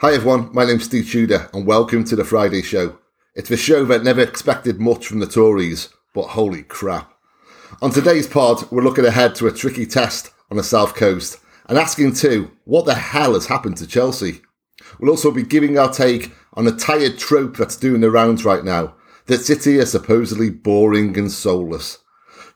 Hi everyone, my name's Steve Tudor and welcome to the Friday Show. It's the show that never expected much from the Tories, but holy crap. On today's pod, we're looking ahead to a tricky test on the South Coast and asking too, what the hell has happened to Chelsea? We'll also be giving our take on a tired trope that's doing the rounds right now, that City are supposedly boring and soulless.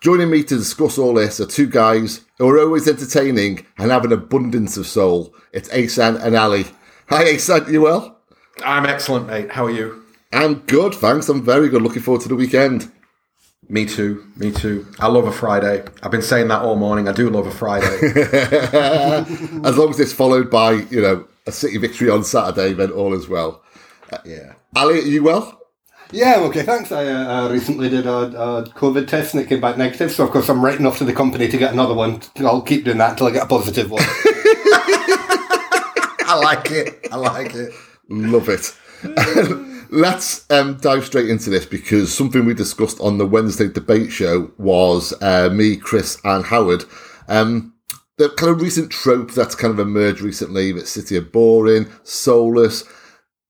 Joining me to discuss all this are two guys who are always entertaining and have an abundance of soul. It's Asan and Ali. Hi, Asan, you well? I'm excellent, mate. How are you? I'm good, thanks. I'm very good. Looking forward to the weekend. Me too. Me too. I love a Friday. I've been saying that all morning. I do love a Friday. as long as it's followed by, you know, a City victory on Saturday, then all is well. yeah. Ali, are you well? Yeah, I'm okay, thanks. I uh, recently did a, a COVID test and it came back negative, so of course I'm writing off to the company to get another one. I'll keep doing that until I get a positive one. I like it. I like it. Love it. Let's um, dive straight into this because something we discussed on the Wednesday debate show was uh, me, Chris, and Howard. Um, the kind of recent trope that's kind of emerged recently that City are boring, soulless,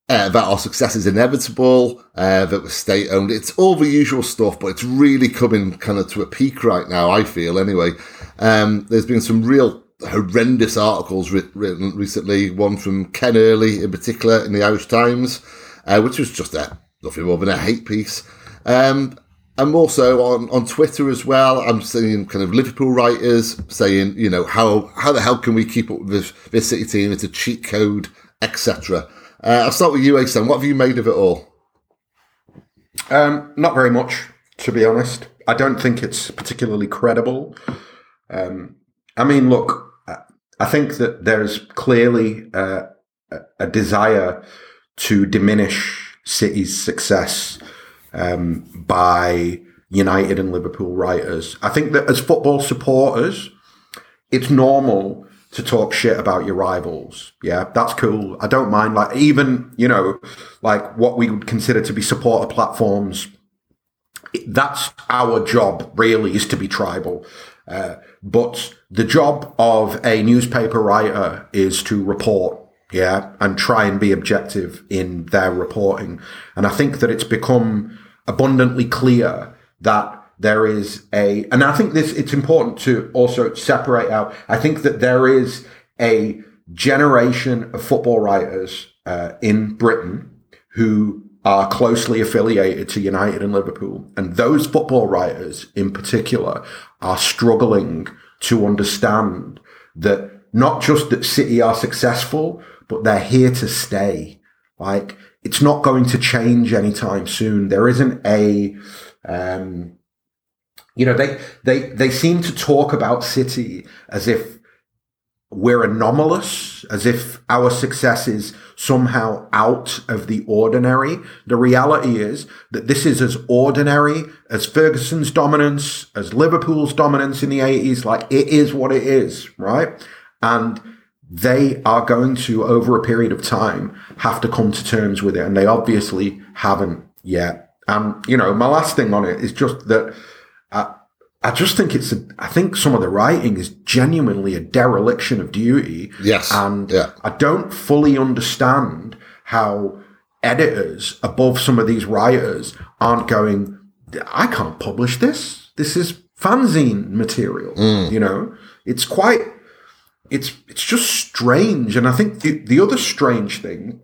uh, that our success is inevitable, uh, that we're state owned. It's all the usual stuff, but it's really coming kind of to a peak right now, I feel anyway. Um, there's been some real horrendous articles written recently, one from Ken Early in particular in the Irish Times, uh, which was just a, nothing more than a hate piece. Um, and also on, on Twitter as well, I'm seeing kind of Liverpool writers saying, you know, how how the hell can we keep up with this, this City team? It's a cheat code, etc. Uh, I'll start with you, Asan. What have you made of it all? Um, not very much, to be honest. I don't think it's particularly credible. Um, I mean, look, I think that there's clearly a desire to diminish City's success um, by United and Liverpool writers. I think that as football supporters, it's normal to talk shit about your rivals. Yeah, that's cool. I don't mind. Like even you know, like what we would consider to be supporter platforms. That's our job. Really, is to be tribal. Uh, but the job of a newspaper writer is to report yeah, and try and be objective in their reporting. And I think that it's become abundantly clear that there is a, and I think this, it's important to also separate out. I think that there is a generation of football writers uh, in Britain who are closely affiliated to United and Liverpool. And those football writers in particular are struggling to understand that not just that City are successful, but they're here to stay. Like it's not going to change anytime soon. There isn't a, um, you know, they, they, they seem to talk about City as if we're anomalous, as if our success is somehow out of the ordinary. The reality is that this is as ordinary as Ferguson's dominance, as Liverpool's dominance in the 80s. Like it is what it is, right? And they are going to, over a period of time, have to come to terms with it. And they obviously haven't yet. And, you know, my last thing on it is just that uh, I just think it's, a, I think some of the writing is genuinely a dereliction of duty. Yes. And yeah. I don't fully understand how editors above some of these writers aren't going, I can't publish this. This is fanzine material. Mm. You know, it's quite, it's, it's just strange. And I think the, the other strange thing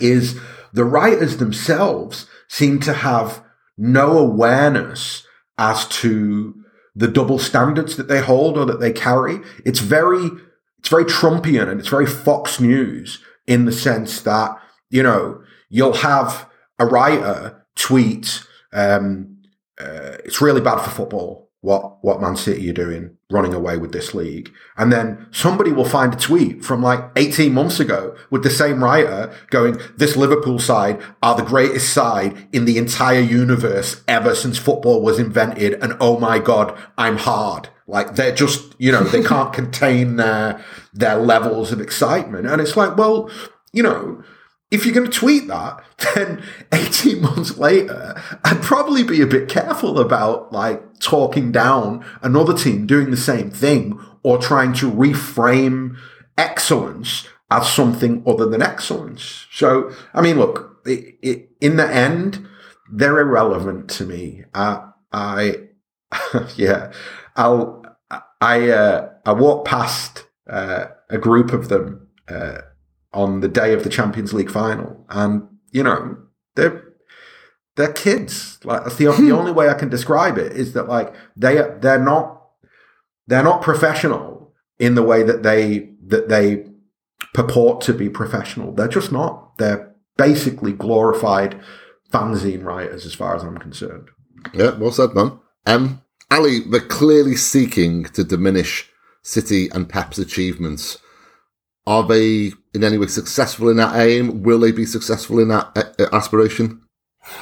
is the writers themselves seem to have no awareness as to the double standards that they hold or that they carry. It's very, it's very Trumpian and it's very Fox News in the sense that, you know, you'll have a writer tweet, um, uh, it's really bad for football what what Man City are doing, running away with this league. And then somebody will find a tweet from like 18 months ago with the same writer going, this Liverpool side are the greatest side in the entire universe ever since football was invented. And oh my God, I'm hard. Like they're just, you know, they can't contain their, their levels of excitement. And it's like, well, you know, if you're going to tweet that, then 18 months later, I'd probably be a bit careful about like talking down another team doing the same thing or trying to reframe excellence as something other than excellence. So, I mean, look, it, it, in the end, they're irrelevant to me. I, I yeah, I'll, I, uh, I walked past uh, a group of them uh, on the day of the Champions League final, and you know, they're they're kids. Like that's the, the hmm. only way I can describe it is that like they they're not they're not professional in the way that they that they purport to be professional. They're just not. They're basically glorified fanzine writers, as far as I'm concerned. Yeah, well said, man. Um, Ali, they're clearly seeking to diminish City and Pep's achievements. Are they in any way successful in that aim? Will they be successful in that uh, aspiration?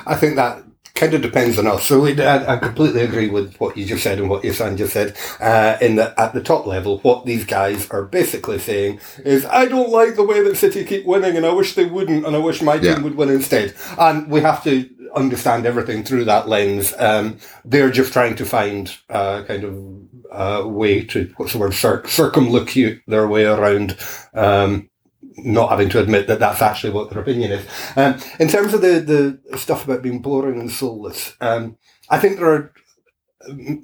I think that kind of depends on us. So I, I, completely agree with what you just said and what Asan just said. Uh, in that at the top level, what these guys are basically saying is, I don't like the way that City keep winning, and I wish they wouldn't, and I wish my yeah. team would win instead. And we have to understand everything through that lens. Um, they're just trying to find uh, kind of uh, way to what's the word Cir- circumlocute their way around. Um, not having to admit that that's actually what their opinion is. Um, in terms of the, the stuff about being boring and soulless, um, I think there are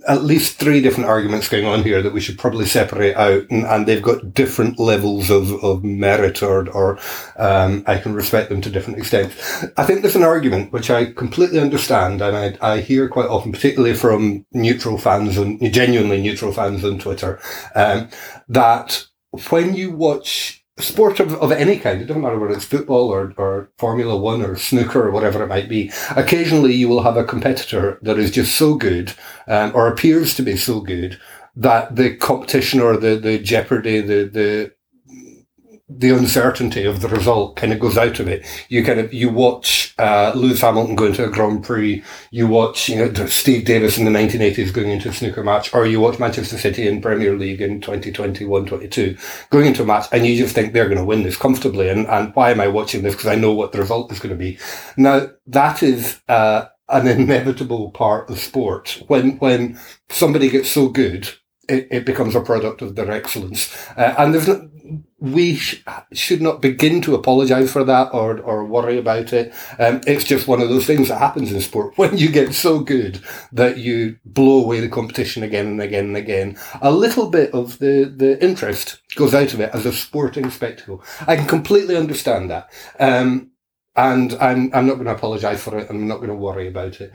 at least three different arguments going on here that we should probably separate out, and, and they've got different levels of, of merit, or, or um, I can respect them to different extents. I think there's an argument which I completely understand, and I, I hear quite often, particularly from neutral fans and genuinely neutral fans on Twitter, um, that when you watch sport of, of any kind, it doesn't matter whether it's football or, or Formula One or snooker or whatever it might be, occasionally you will have a competitor that is just so good, um, or appears to be so good, that the competition or the, the jeopardy, the, the the uncertainty of the result kind of goes out of it. You kind of you watch uh, Lewis Hamilton go into a Grand Prix, you watch you know Steve Davis in the 1980s going into a snooker match, or you watch Manchester City in Premier League in 2021-22 going into a match, and you just think they're going to win this comfortably. And and why am I watching this? Because I know what the result is going to be. Now that is. Uh, an inevitable part of sport. When when somebody gets so good, it, it becomes a product of their excellence. Uh, and there's we sh- should not begin to apologize for that or, or worry about it. Um, it's just one of those things that happens in sport. When you get so good that you blow away the competition again and again and again, a little bit of the, the interest goes out of it as a sporting spectacle. I can completely understand that. Um, and I'm, I'm not going to apologize for it. I'm not going to worry about it.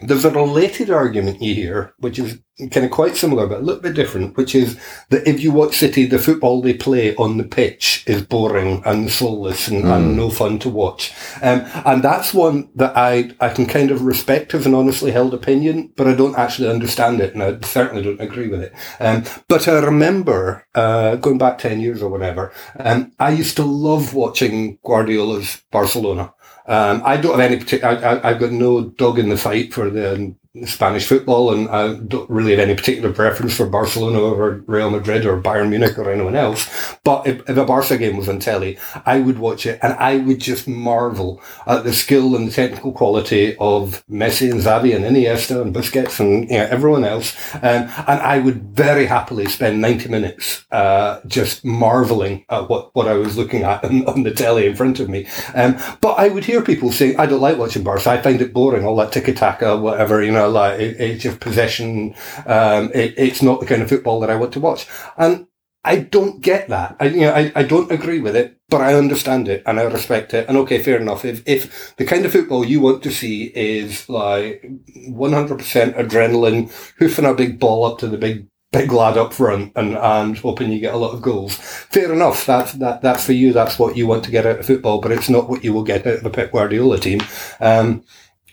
There's a related argument you hear, which is kind of quite similar, but a little bit different, which is that if you watch City, the football they play on the pitch is boring and soulless and, mm. and hmm. no fun to watch. Um, and that's one that I, I can kind of respect as an honestly held opinion, but I don't actually understand it, and I certainly don't agree with it. Um, but I remember, uh, going back 10 years or whatever, um, I used to love watching Guardiola's Barcelona. Um, I don't have any particular, I, have got no dog in the fight for the Spanish football, and I don't really have any particular preference for Barcelona over Real Madrid or Bayern Munich or anyone else. But if, if, a Barca game was on telly, I would watch it, and I would just marvel at the skill and the technical quality of Messi and Xavi and Iniesta and Busquets and you know, everyone else. Um, and I would very happily spend 90 minutes uh, just marveling at what, what I was looking at on, on the telly in front of me. Um, but I would hear people saying, I don't like watching Barca. I find it boring, all that tiki-taka, whatever, you know, like age of possession. Um, it, it's not the kind of football that I want to watch. And I don't get that. I, you know, I, I don't agree with it, but I understand it and I respect it. And okay, fair enough. If, if the kind of football you want to see is like 100% adrenaline, hoofing a big ball up to the big big lad up front and, and hoping you get a lot of goals. Fair enough. That's, that, that's for you. That's what you want to get out of football, but it's not what you will get out of a Pep Guardiola team. Um,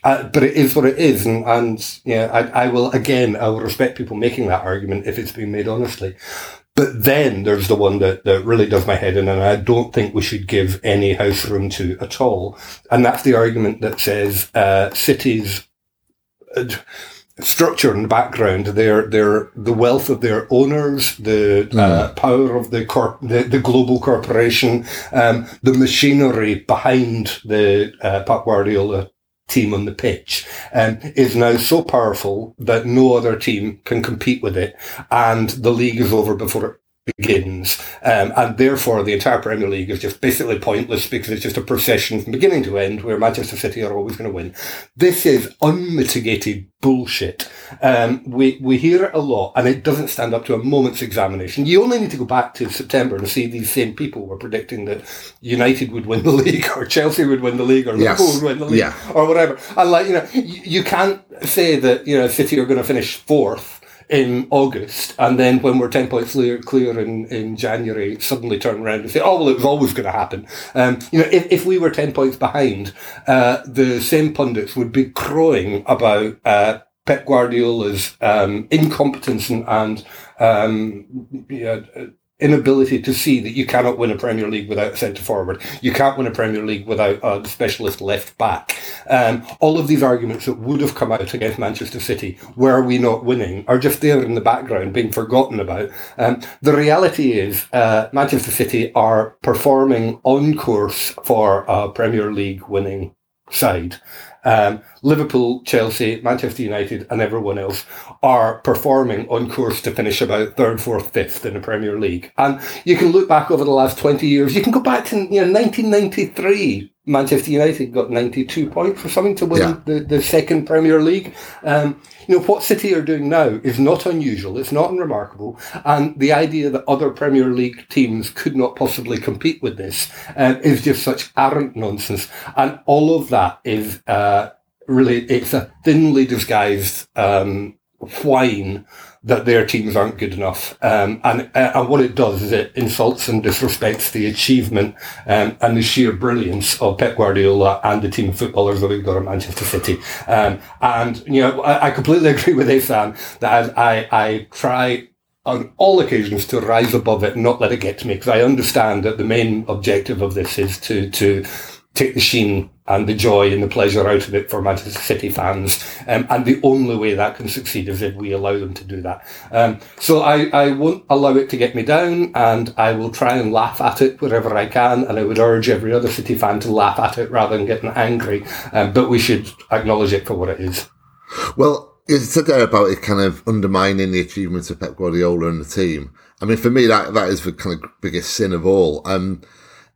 uh, but it is what it is, and, and yeah, I, I will again. I will respect people making that argument if it's being made honestly. But then there's the one that, that really does my head in, and I don't think we should give any house room to at all. And that's the argument that says uh, cities. Uh, structure and background, their their the wealth of their owners, the mm. uh, power of the, corp- the, the global corporation, um, the machinery behind the uh, Pep Guardiola team on the pitch um, is now so powerful that no other team can compete with it, and the league is over before it begins, um, and therefore the entire Premier League is just basically pointless because it's just a procession from beginning to end where Manchester City are always going to win. This is unmitigated bullshit. Um, we we hear it a lot, and it doesn't stand up to a moment's examination. You only need to go back to September and see these same people were predicting that United would win the league, or Chelsea would win the league, or Yes. Liverpool would win the league, Yeah. or whatever. And like you know, you, you can't say that you know City are going to finish fourth in August, and then when we're 10 points clear, clear in, in January, suddenly turn around and say, oh, well, it was always going to happen. Um, you know, if, if we were 10 points behind, uh, the same pundits would be crowing about uh, Pep Guardiola's um, incompetence and, and um, yeah, inability to see that you cannot win a Premier League without a centre forward. You can't win a Premier League without a specialist left back. Um, all of these arguments that would have come out against Manchester City, were we not winning, are just there in the background, being forgotten about. Um, the reality is, uh, Manchester City are performing on course for a Premier League winning side. Um, Liverpool, Chelsea, Manchester United, and everyone else are performing on course to finish about third, fourth, fifth in the Premier League. And you can look back over the last 20 years. You can go back to you know 1993. Manchester United got 92 points or something to win Yeah. the, the second Premier League. Um, you know, what City are doing now is not unusual. It's not unremarkable. And the idea that other Premier League teams could not possibly compete with this um, is just such arrant nonsense. And all of that is uh, really, it's a thinly disguised um, whine that their teams aren't good enough. Um, and, uh, and what it does is it insults and disrespects the achievement um, and the sheer brilliance of Pep Guardiola and the team of footballers that we've got at Manchester City. Um, and, you know, I, I completely agree with Asan that I, I try on all occasions to rise above it and not let it get to me because I understand that the main objective of this is to, to take the sheen and the joy and the pleasure out of it for Manchester City fans. Um, and the only way that can succeed is if we allow them to do that. Um, so I, I won't allow it to get me down and I will try and laugh at it wherever I can. And I would urge every other City fan to laugh at it rather than getting angry. Um, but we should acknowledge it for what it is. Well, you said there about it kind of undermining the achievements of Pep Guardiola and the team. I mean, for me, that that is the kind of biggest sin of all. Um,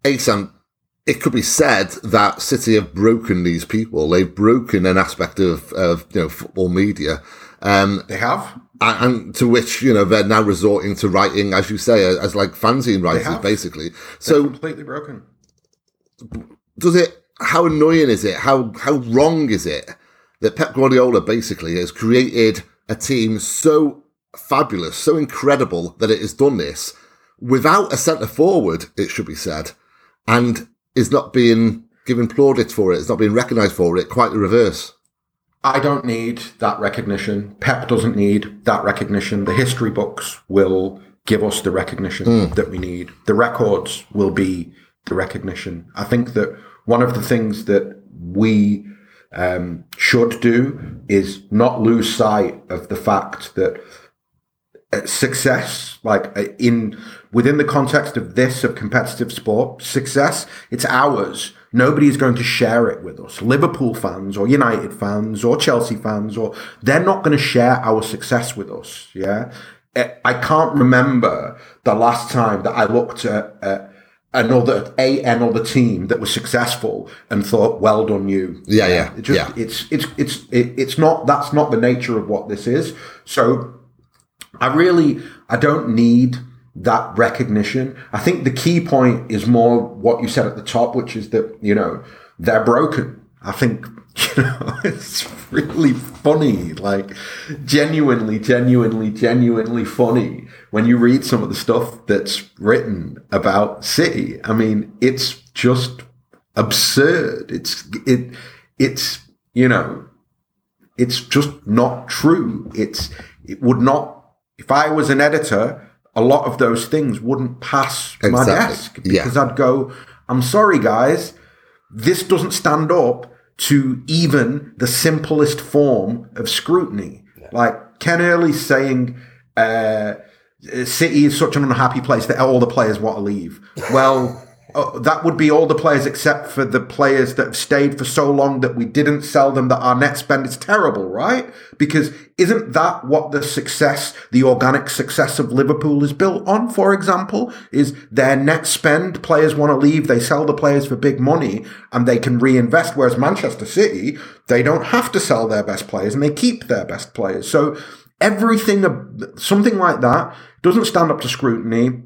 Asan, it could be said that City have broken these people. They've broken an aspect of, of you know football media, um, They have. and, and to which you know they're now resorting to writing, as you say, as like fanzine writers, basically. They're So completely broken. does it how annoying is it how how wrong is it that Pep Guardiola basically has created a team so fabulous so incredible that it has done this without a centre forward it should be said and is not being given plaudits for it it's not being recognised for it quite the reverse I don't need that recognition. Pep doesn't need that recognition. The history books will give us the recognition that we need. The records will be the recognition. I think that one of the things that we um, should do is not lose sight of the fact that success, like uh, in within the context of this of competitive sport, success, it's ours. Nobody is going to share it with us. Liverpool fans or United fans or Chelsea fans or they're not going to share our success with us. Yeah. Uh, I can't remember the last time that I looked at, at another a another team that was successful and thought, "Well done, you." Yeah, yeah, It just, yeah. It's it's it's it, it's not. That's not the nature of what this is. So I really, I don't need that recognition. I think the key point is more what you said at the top, which is that, you know, they're broken. I think, you know, it's really funny, like genuinely, genuinely, genuinely funny when you read some of the stuff that's written about City. I mean, it's just absurd. It's, it, it's, you know, it's just not true. It's, it would not, if I was an editor, a lot of those things wouldn't pass my Exactly. desk Yeah. because I'd go, I'm sorry, guys, this doesn't stand up to even the simplest form of scrutiny. Like Ken Early saying, uh, City is such an unhappy place that all the players want to leave. Well, uh, that would be all the players except for the players that have stayed for so long that we didn't sell them that our net spend is terrible, right? Because isn't that what the success, the organic success of Liverpool is built on, for example? Is their net spend, players want to leave, they sell the players for big money and they can reinvest. Whereas Manchester City, they don't have to sell their best players and they keep their best players. So everything, something like that doesn't stand up to scrutiny.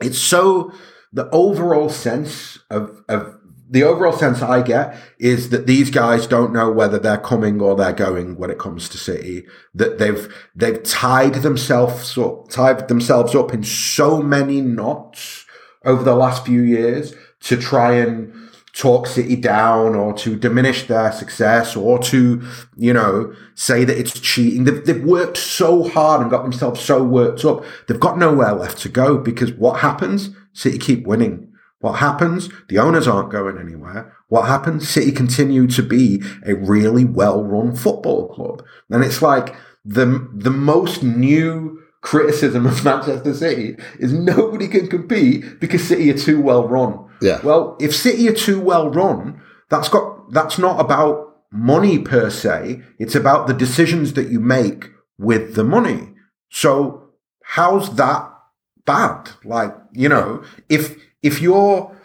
It's so, the overall sense of, of the overall sense I get is that these guys don't know whether they're coming or they're going when it comes to City. That they've they've tied themselves up, tied themselves up in so many knots over the last few years to try and talk City down or to diminish their success or to, you know, say that it's cheating. They've, they've worked so hard and got themselves so worked up. They've got nowhere left to go because what happens? City keep winning. What happens? The owners aren't going anywhere. What happens? City continue to be a really well-run football club. And it's like the, the most new criticism of Manchester City is nobody can compete because City are too well run. Yeah. Well, if City are too well run, that's got that's not about money per se. It's about the decisions that you make with the money. So how's that bad? Like, you know, if if you're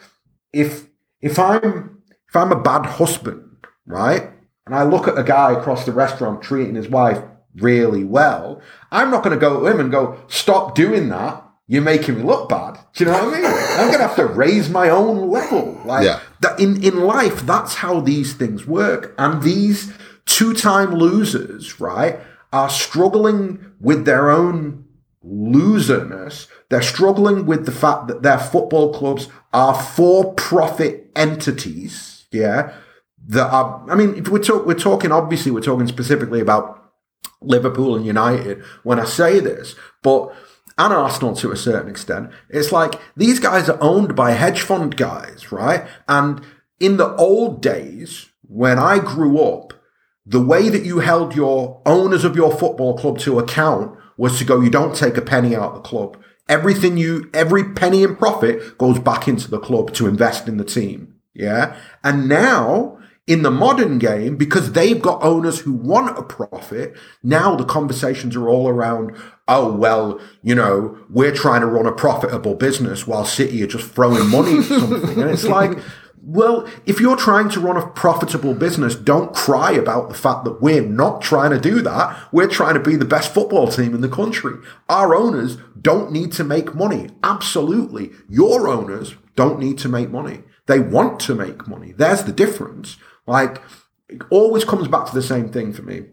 if if I'm if I'm a bad husband, right? And I look at a guy across the restaurant treating his wife really well, I'm not going to go to him and go, stop doing that. You're making me look bad. Do you know what I mean? I'm going to have to raise my own level. Like Yeah. that in, in life, that's how these things work. And these two time losers, right, are struggling with their own loserness. They're struggling with the fact that their football clubs are for profit entities. Yeah. That are, I mean, if we're, talk, we're talking, obviously, we're talking specifically about Liverpool and United when I say this, but and Arsenal to a certain extent. It's like these guys are owned by hedge fund guys, right? And in the old days, when I grew up, the way that you held your owners of your football club to account was to go, you don't take a penny out of the club. Everything you, every penny in profit goes back into the club to invest in the team. Yeah. And now in the modern game, because they've got owners who want a profit, now the conversations are all around, oh, well, you know, we're trying to run a profitable business while City are just throwing money at something. And it's like, well, if you're trying to run a profitable business, don't cry about the fact that we're not trying to do that. We're trying to be the best football team in the country. Our owners don't need to make money. Absolutely. Your owners don't need to make money. They want to make money. There's the difference. Like, it always comes back to the same thing for me.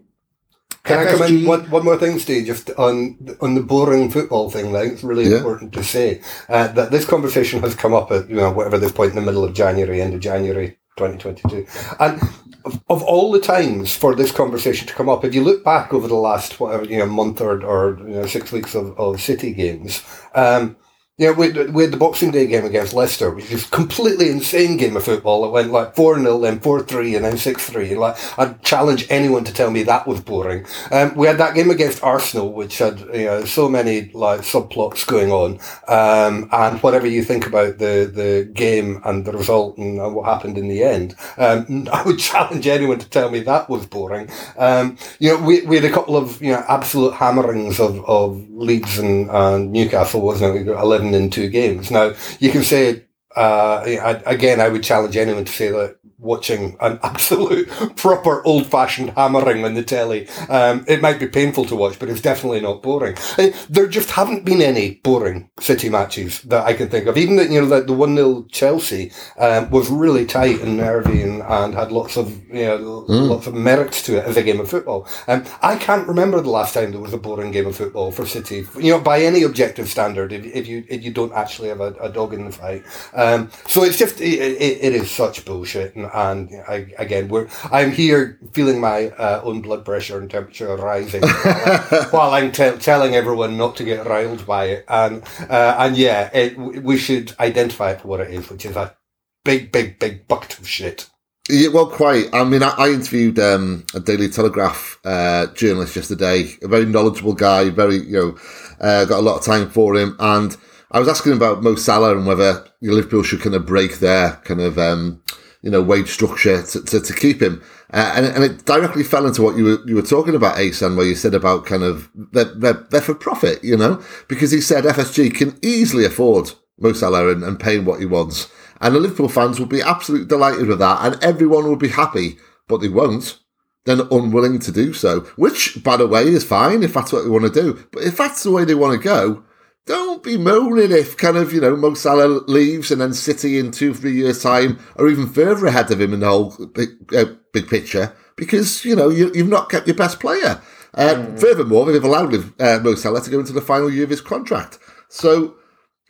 Can I come in one, one more thing, Steve, just on on the boring football thing? Like, it's really Yeah. important to say uh, that this conversation has come up at you know whatever this point in the middle of January, end of January, 2022, and of, of all the times for this conversation to come up, if you look back over the last whatever you know month or or you know, six weeks of, of City games. Um, yeah, we, we had the Boxing Day game against Leicester, which a completely insane game of football. It went like 4 0, then 4 3, and then 6 3. Like, I'd challenge anyone to tell me that was boring. Um, we had that game against Arsenal, which had you know, so many like subplots going on. Um, and whatever you think about the, the game and the result and, what happened in the end, um, I would challenge anyone to tell me that was boring. Um, you know, we, we had a couple of you know absolute hammerings of, of Leeds and, and Newcastle, wasn't it? 11 in two games. Now, you can say, uh, again, I would challenge anyone to say that watching an absolute proper old fashioned hammering on the telly, um, it might be painful to watch, but it's definitely not boring. Uh, There just haven't been any boring City matches that I can think of. Even that, you know, that the 1 0 Chelsea um, was really tight and nervy and, and had lots of, you know, lots of merits to it as a game of football. Um, I can't remember the last time there was a boring game of football for City, you know, by any objective standard, if, if you if you don't actually have a, a dog in the fight. Um, so it's just, it, it, it is such bullshit. And, and I, again, we're, I'm here feeling my uh, own blood pressure and temperature rising while I'm te- telling everyone not to get riled by it. And, uh, and yeah, it, we should identify it for what it is, which is a big, big, big bucket of shit. Yeah, well, quite. I mean, I, I interviewed um, a Daily Telegraph uh, journalist yesterday, a very knowledgeable guy, very, you know, uh, got a lot of time for him. And I was asking about Mo Salah and whether Liverpool should kind of break their kind of um, you know wage structure to, to, to keep him, uh, and and it directly fell into what you were you were talking about, Asan, where you said about kind of they're, they're, they're for profit, you know, because he said FSG can easily afford Mo Salah and, and paying what he wants, and the Liverpool fans will be absolutely delighted with that, and everyone will be happy, but they won't. They're unwilling to do so, which, by the way, is fine if that's what they want to do. But if that's the way they want to go, don't be moaning if kind of, you know, Mo Salah leaves and then City in two, three years' time are even further ahead of him in the whole big, uh, big picture because, you know, you, have not kept your best player. Uh, mm. Furthermore, they've allowed uh, Mo Salah to go into the final year of his contract. So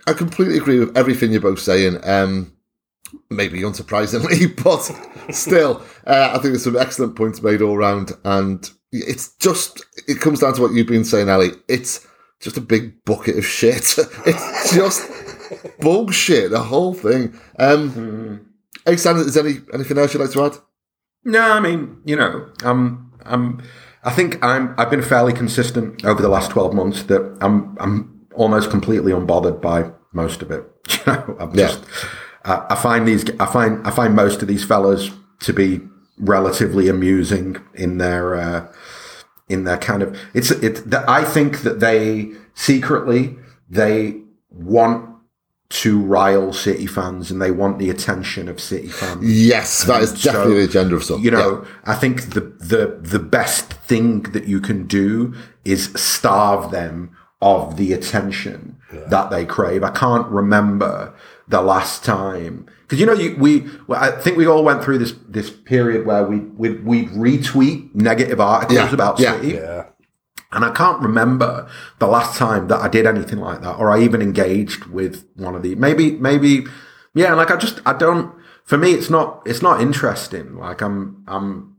I completely agree with everything you're both saying. Um, maybe unsurprisingly, but still, uh, I think there's some excellent points made all round. And it's just, it comes down to what you've been saying, Ali. It's just a big bucket of shit. it's just bullshit, the whole thing. Um, mm. Hey, Sam, is any anything else you'd like to add? No, I mean, you know, I'm, I'm, I think I'm, I've been fairly consistent over the last 12 months that I'm, I'm almost completely unbothered by most of it. You know, I'm just, I, I find these, I find, I find most of these fellas to be relatively amusing in their, uh, in their kind of it's it that I think that they secretly they want to rile City fans and they want the attention of City fans. Yes, that is definitely so, the agenda of something. You know, yeah. I think the the the best thing that you can do is starve them of the attention yeah. that they crave. I can't remember the last time because you know you, we well, I think we all went through this this period where we we we retweet negative articles yeah, about yeah, City. Yeah. And I can't remember the last time that I did anything like that, or I even engaged with one of the maybe maybe yeah. Like I just I don't. For me, it's not it's not interesting. Like I'm I'm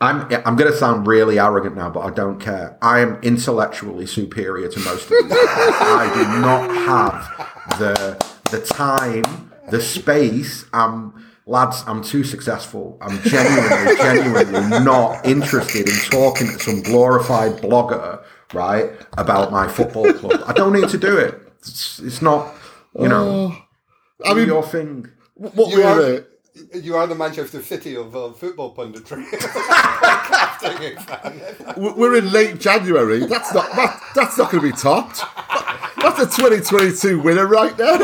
I'm I'm going to sound really arrogant now, but I don't care. I am intellectually superior to most of these. I do not have the the time the space, um, lads, I'm too successful. I'm genuinely, genuinely not interested in talking to some glorified blogger, right, about my football club. I don't need to do it. It's, it's not, you know, uh, I mean, your thing. What you are, you are the Manchester City of uh, football punditry. We're in late January. That's not that, that's not going to be topped. That's a 2022 winner right there.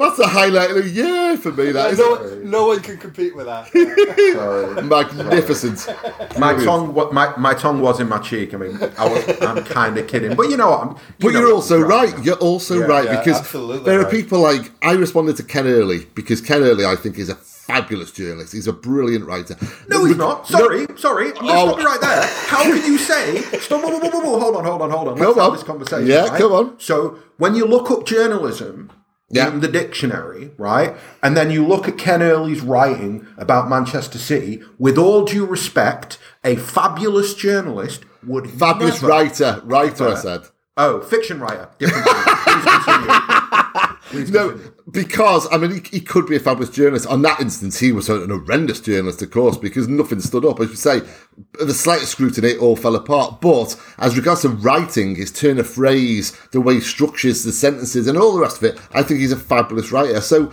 That's the highlight of the year for me. That no, no one can compete with that. Magnificent. My tongue, my, my tongue was in my cheek. I mean, I was, I'm kind of kidding, but you know what? I'm, you but you're also right. You're also yeah, right yeah, because there right. are people like I responded to Ken Early because Ken Early, I think, is a fabulous journalist. He's a brilliant writer. No, he's not. Sorry, no. sorry. I'm going to oh. stop you right there. How can you say? Stop. Whoa, whoa, whoa, whoa, hold on, hold on, hold on. Let's come have on. this conversation. Yeah, right? come on. So when you look up journalism, yeah. in the dictionary, right? And then you look at Ken Early's writing about Manchester City, with all due respect, a fabulous journalist would Fabulous never, writer, writer, I said. Oh, fiction writer. Different Please continue. No, because I mean, he, he, could be a fabulous journalist. On that instance, he was an horrendous journalist, of course, because nothing stood up. As you say, the slightest scrutiny, it all fell apart. But as regards to writing, his turn of phrase, the way he structures the sentences, and all the rest of it, I think he's a fabulous writer. So.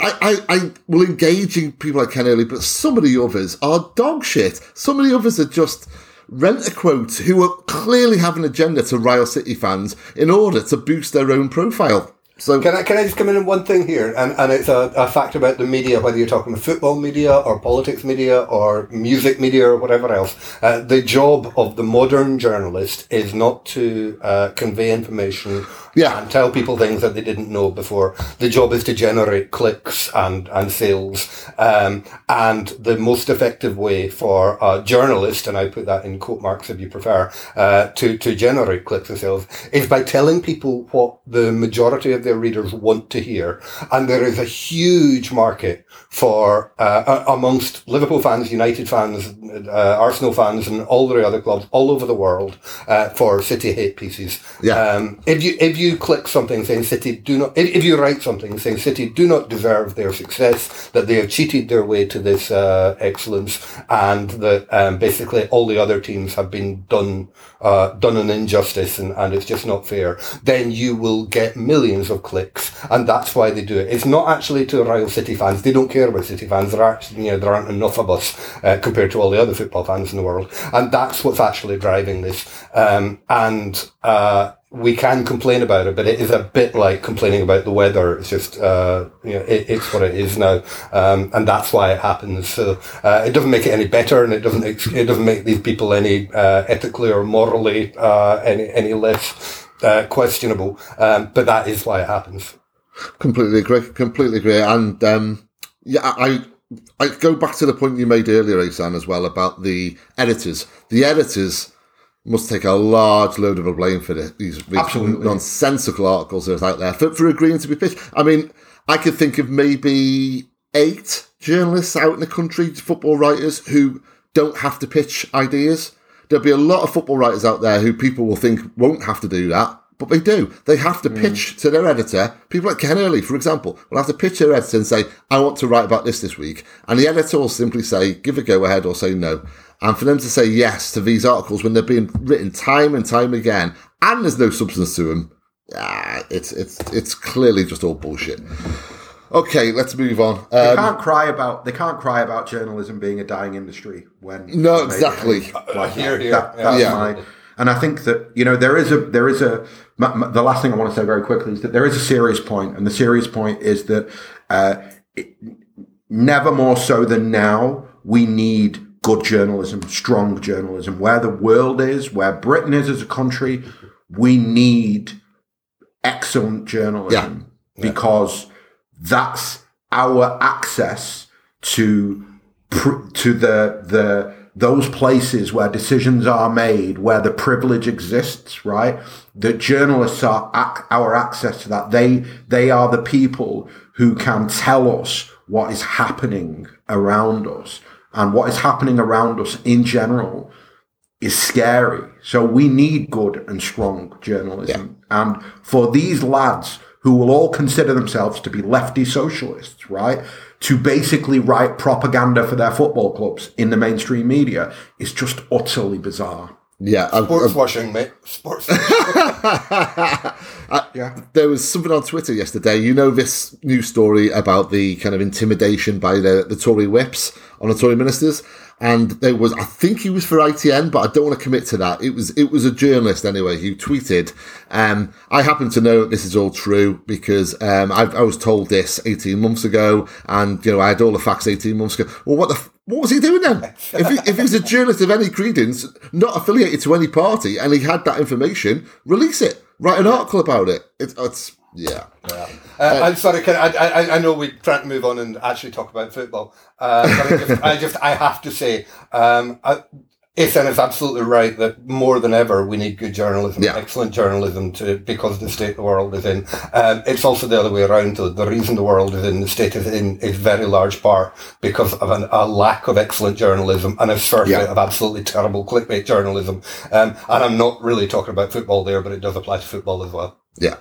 I, I, I will engage in people like Ken Early, but some of the others are dog shit. Some of the others are just rent a quote who are clearly have an agenda to rile City fans in order to boost their own profile. So can I can I just come in on one thing here, and and it's a, a fact about the media, whether you're talking football media or politics media or music media or whatever else. Uh, the job of the modern journalist is not to uh, convey information yeah. and tell people things that they didn't know before. The job is to generate clicks and, and sales. Um, and the most effective way for a journalist, and I put that in quote marks if you prefer, uh, to, to generate clicks and sales is by telling people what the majority of their readers want to hear. And there is a huge market for, uh, amongst Liverpool fans, United fans, uh, Arsenal fans, and all the other clubs all over the world, uh, for City hate pieces. Yeah. Um, if you, if you you click something saying City do not, if, if you write something saying City do not deserve their success, that they have cheated their way to this uh, excellence, and that um, basically all the other teams have been done uh, done an injustice, and, and it's just not fair, then you will get millions of clicks, and that's why they do it. It's not actually to rile City fans; they don't care about City fans. There are you know there aren't enough of us uh, compared to all the other football fans in the world, and that's what's actually driving this. Um, and uh, we can complain about it, but it is a bit like complaining about the weather. It's just, uh, you know, it, it's what it is now, um, and that's why it happens. So uh, it doesn't make it any better, and it doesn't it doesn't make these people any uh, ethically or morally uh, any any less uh, questionable. Um, but that is why it happens. Completely agree. Completely agree. And um, yeah, I I go back to the point you made earlier, Asan, as well about the editors. The editors must take a large load of the blame for this, these, these Absolutely. nonsensical articles that are out there for, for agreeing to be pitched. I mean, I could think of maybe eight journalists out in the country, football writers, who don't have to pitch ideas. There'll be a lot of football writers out there who people will think won't have to do that, but they do. They have to hmm. pitch to their editor. People like Ken Early, for example, will have to pitch their editor and say, I want to write about this this week. And the editor will simply say, give a go ahead or say no. And for them to say yes to these articles when they're being written time and time again, and there's no substance to them, ah, it's, it's, it's clearly just all bullshit. Okay, let's move on. They Um, can't cry about they can't cry about journalism being a dying industry when No, exactly. Like Here, that. here. That- Yeah, Yeah. my and I think that you know there is a there is a m- m- the last thing I want to say very quickly is that there is a serious point, and the serious point is that uh, it, never more so than now we need good journalism, strong journalism. Where the world is, where Britain is as a country, we need excellent journalism because that's our access to to the the those places where decisions are made, where the privilege exists, right? The journalists are ac- our access to that. They they are the people who can tell us what is happening around us and what is happening around us in general is scary. So we need good and strong journalism. And for these lads who will all consider themselves to be lefty socialists, right? To basically write propaganda for their football clubs in the mainstream media is just utterly bizarre. Yeah, I've- Sports washing, mate. Sports. Uh, There was something on Twitter yesterday. You know this new story about the kind of intimidation by the, the Tory whips on the Tory ministers, and there was I think he was for ITN, but I don't want to commit to that. It was it was a journalist anyway who tweeted. Um, I happen to know that this is all true because um, I, I was told this eighteen months ago, and you know I had all the facts eighteen months ago. Well, what the what was he doing then? if, he, if he was a journalist of any credence, not affiliated to any party, and he had that information, release it. Write an article about it. It's, it's yeah. Uh, I'm sorry, can I, I, I know we're trying to move on and actually talk about football. Uh, but I just, I just, I have to say, um, I, Ethan is absolutely right that more than ever we need good journalism, Yeah. excellent journalism, to because the state the world is in. Um, it's also the other way around. The, the reason the world is in the state is in is very large part because of an, a lack of excellent journalism and especially Yeah. of absolutely terrible clickbait journalism. Um, and I'm not really talking about football there, but it does apply to football as well. Yeah.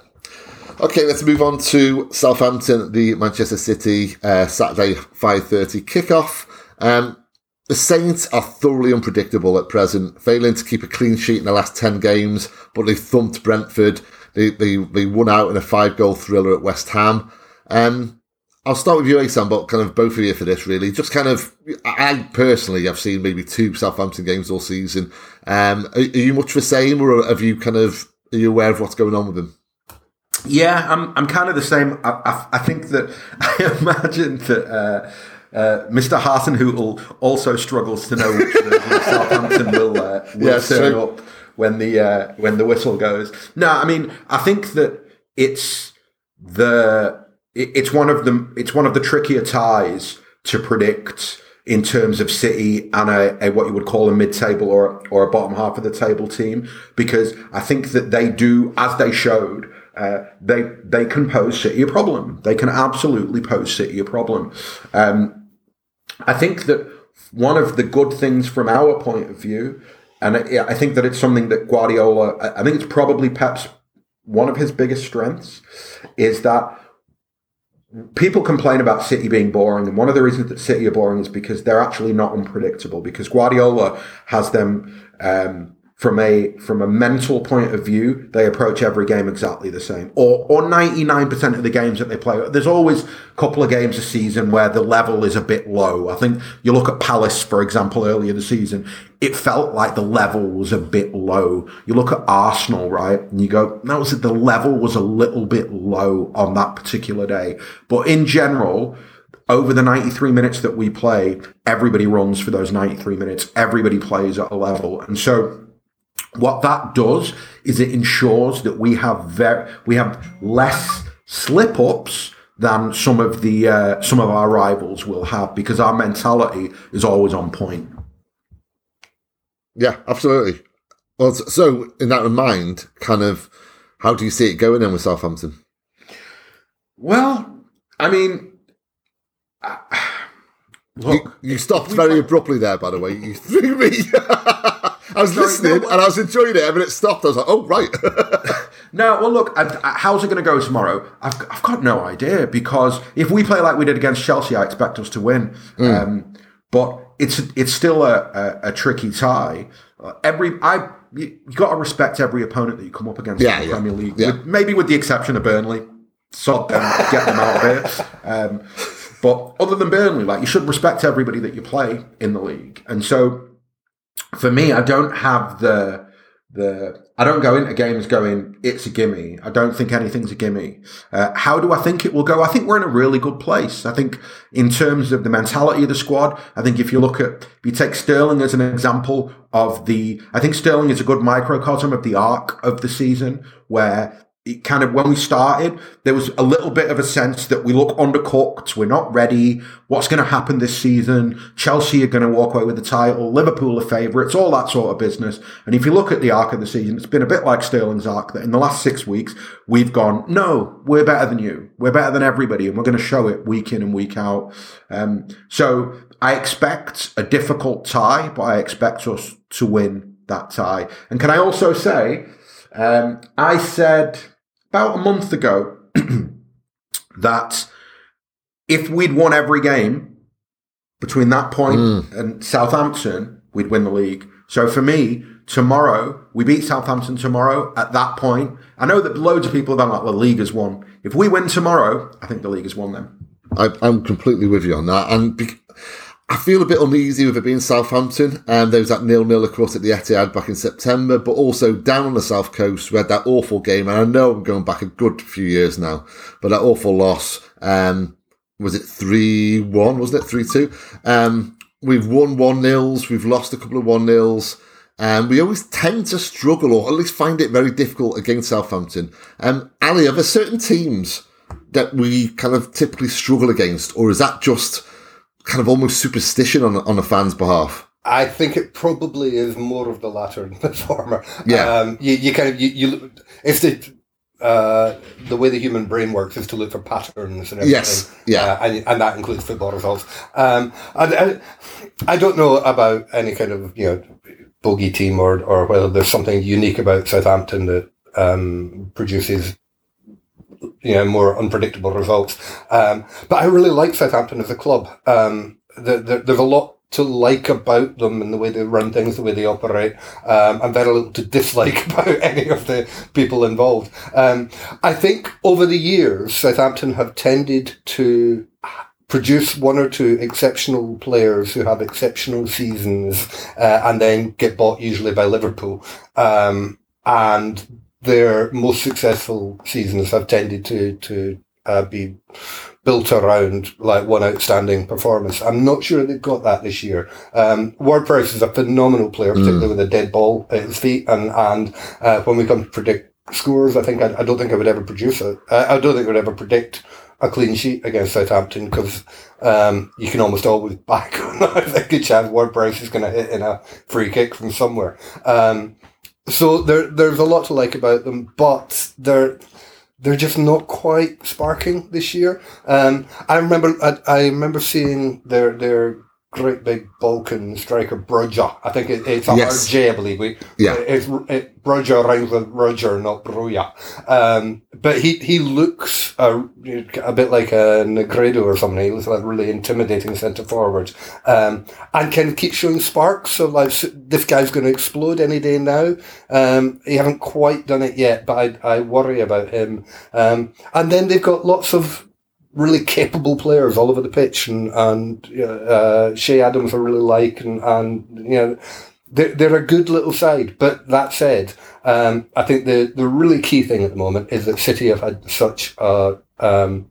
Okay, let's move on to Southampton, the Manchester City uh, Saturday five thirty kickoff. Um, the Saints are thoroughly unpredictable at present, failing to keep a clean sheet in the last ten games, but they thumped Brentford. They they, they won out in a five goal thriller at West Ham. Um, I'll start with you, Asan, but kind of both of you for this, really. Just kind of, I personally have seen maybe two Southampton games all season. Um, are, are you much the same, or have you kind of, are you aware of what's going on with them? Yeah, I'm I'm kind of the same. I, I, I think that I imagine that uh, uh, Mr. Hasenhüttl also struggles to know which Southampton will uh, will Yes, turn true. up when the uh, when the whistle goes. No, I mean I think that it's the it's one of the it's one of the trickier ties to predict in terms of City and a, a what you would call a mid-table or or a bottom half of the table team because I think that they do as they showed uh, they they can pose City a problem they can absolutely pose City a problem um, I think that one of the good things from our point of view and I, think that it's something that Guardiola I I think it's probably Pep's one of his biggest strengths is that people complain about City being boring, and one of the reasons that City are boring is because they're actually not unpredictable. Because Guardiola has them um, from a from a mental point of view, they approach every game exactly the same, or or ninety nine percent of the games that they play. There's always a couple of games a season where the level is a bit low. I think you look at Palace, for example, earlier the season, it felt like the level was a bit low. You look at Arsenal, right, and you go, that was the level was a little bit low on that particular day. But in general, over the 93 minutes that we play, everybody runs for those 93 minutes. Everybody plays at a level. And so what that does is it ensures that we have very, we have less slip ups than some of the uh, some of our rivals will have because our mentality is always on point. Yeah, absolutely. Well, so in that in mind, kind of, how do you see it going in with Southampton? Well, I mean, look, you, you stopped very abruptly there. By the way, you threw me. I was Sorry, listening no, and I was enjoying it, and then it stopped. I was like, "Oh, right." no, well, look, I, I, how's it going to go tomorrow? I've, I've got no idea because if we play like we did against Chelsea, I expect us to win. Mm. Um, but it's it's still a, a, a tricky tie. Uh, every I you, you got to respect every opponent that you come up against yeah, in the yeah. Premier League. Yeah. With, maybe with the exception of Burnley, sod them, get them out of here. Um, but other than Burnley, like you should respect everybody that you play in the league, and so for me, I don't have the the I don't go into games going it's a gimme. I don't think anything's a gimme. Uh, how do I think it will go? I think we're in a really good place. I think in terms of the mentality of the squad, I think if you look at if you take Sterling as an example of the, I think Sterling is a good microcosm of the arc of the season where it kind of when we started, there was a little bit of a sense that we look undercooked. We're not ready. What's going to happen this season? Chelsea are going to walk away with the title. Liverpool are favourites. All that sort of business. And if you look at the arc of the season, it's been a bit like Sterling's arc. That in the last six weeks we've gone, no, we're better than you. We're better than everybody, and we're going to show it week in and week out. Um, so I expect a difficult tie, but I expect us to win that tie. And can I also say? Um, I said about a month ago that if we'd won every game between that point mm. and Southampton, we'd win the league. So for me, tomorrow, we beat Southampton tomorrow at that point. I know that loads of people have been like, the league has won. If we win tomorrow, I think the league has won then. I, am completely with you on that. And be- I feel a bit uneasy with it being Southampton. And there was that nil nil across at the Etihad back in September, but also down on the south coast, we had that awful game. And I know I'm going back a good few years now, but that awful loss. Um, was it three one? Wasn't it three two? Um, we've won one nils. We've lost a couple of one nils. Um, we always tend to struggle, or at least find it very difficult against Southampton. Um, Ali, are there certain teams that we kind of typically struggle against, or is that just kind of almost superstition on on a fan's behalf. I think it probably is more of the latter than the former. Yeah, um, you, you kind of you, you if the uh, the way the human brain works is to look for patterns and everything. Yes, yeah, uh, and, and that includes football results. Um, I, I, I don't know about any kind of you know bogey team or or whether there's something unique about Southampton that um, produces you know more unpredictable results. Um, but I really like Southampton as a club. Um, the, the, there's a lot to like about them and the way they run things, the way they operate, um, and very little to dislike about any of the people involved. Um, I think over the years, Southampton have tended to produce one or two exceptional players who have exceptional seasons uh, and then get bought usually by Liverpool. Um, and their most successful seasons have tended to to uh, be built around like one outstanding performance. I'm not sure they've got that this year. Um, Ward-Prowse is a phenomenal player, particularly mm. with a dead ball at his feet, and and uh, when we come to predict scores, I think I, I don't think I would ever produce it. I, I don't think I would ever predict a clean sheet against Southampton because um, you can almost always back on a good chance Ward-Prowse is going to hit in a free kick from somewhere. Um, so there, there's a lot to like about them, but they're they're just not quite sparking this year. Um, I remember I, I remember seeing their their great big Balkan striker Broja. I think it, it's a Yes. hard J, I believe. We, Yeah. It's, it, Broja rhymes with Roger, not Bruja. Um, but he, he looks a, a bit like a Negredo or something. He looks like a really intimidating centre forward. Um, and can keep showing sparks. So like, this guy's going to explode any day now. Um, he haven't quite done it yet, but I, I worry about him. Um, and then they've got lots of really capable players all over the pitch, and and uh, Che Adams I really like, and and you know they're, they're a good little side. But that said, um, I think the the really key thing at the moment is that City have had such a um,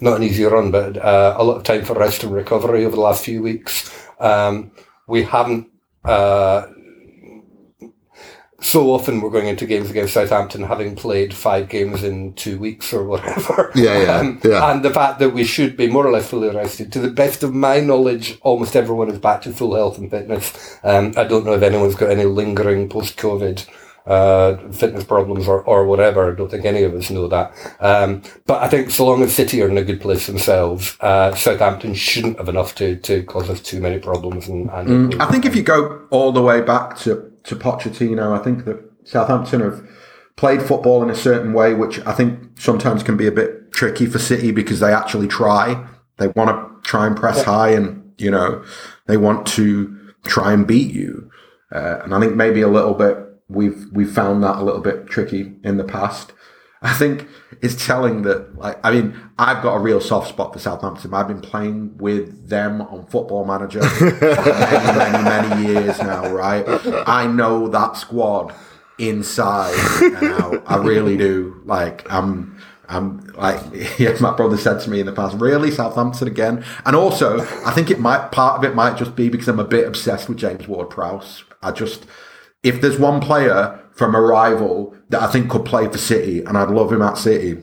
not an easy run, but uh, a lot of time for rest and recovery over the last few weeks. Um, we haven't. Uh, so often we're going into games against Southampton having played five games in two weeks or whatever. Yeah, yeah, yeah. And the fact that we should be more or less fully rested. To the best of my knowledge, almost everyone is back to full health and fitness. Um, I don't know if anyone's got any lingering post-COVID uh, fitness problems or, or whatever. I don't think any of us know that. Um, but I think so long as City are in a good place themselves, uh, Southampton shouldn't have enough to, to cause us too many problems. And, and I think if you go all the way back to, to Pochettino, I think that Southampton have played football in a certain way, which I think sometimes can be a bit tricky for City because they actually try. They want to try and press high and, you know, they want to try and beat you. Uh, and I think maybe a little bit, we've, we've found that a little bit tricky in the past. I think it's telling that, like, I mean, I've got a real soft spot for Southampton. I've been playing with them on Football Manager for many, many, many years now, right? I know that squad inside. I really do. Like, I'm, I'm like, yeah, my brother said to me in the past, really, Southampton again? And also, I think it might, part of it might just be because I'm a bit obsessed with James Ward Prowse. I just, if there's one player from a rival that I think could play for City, and I'd love him at City,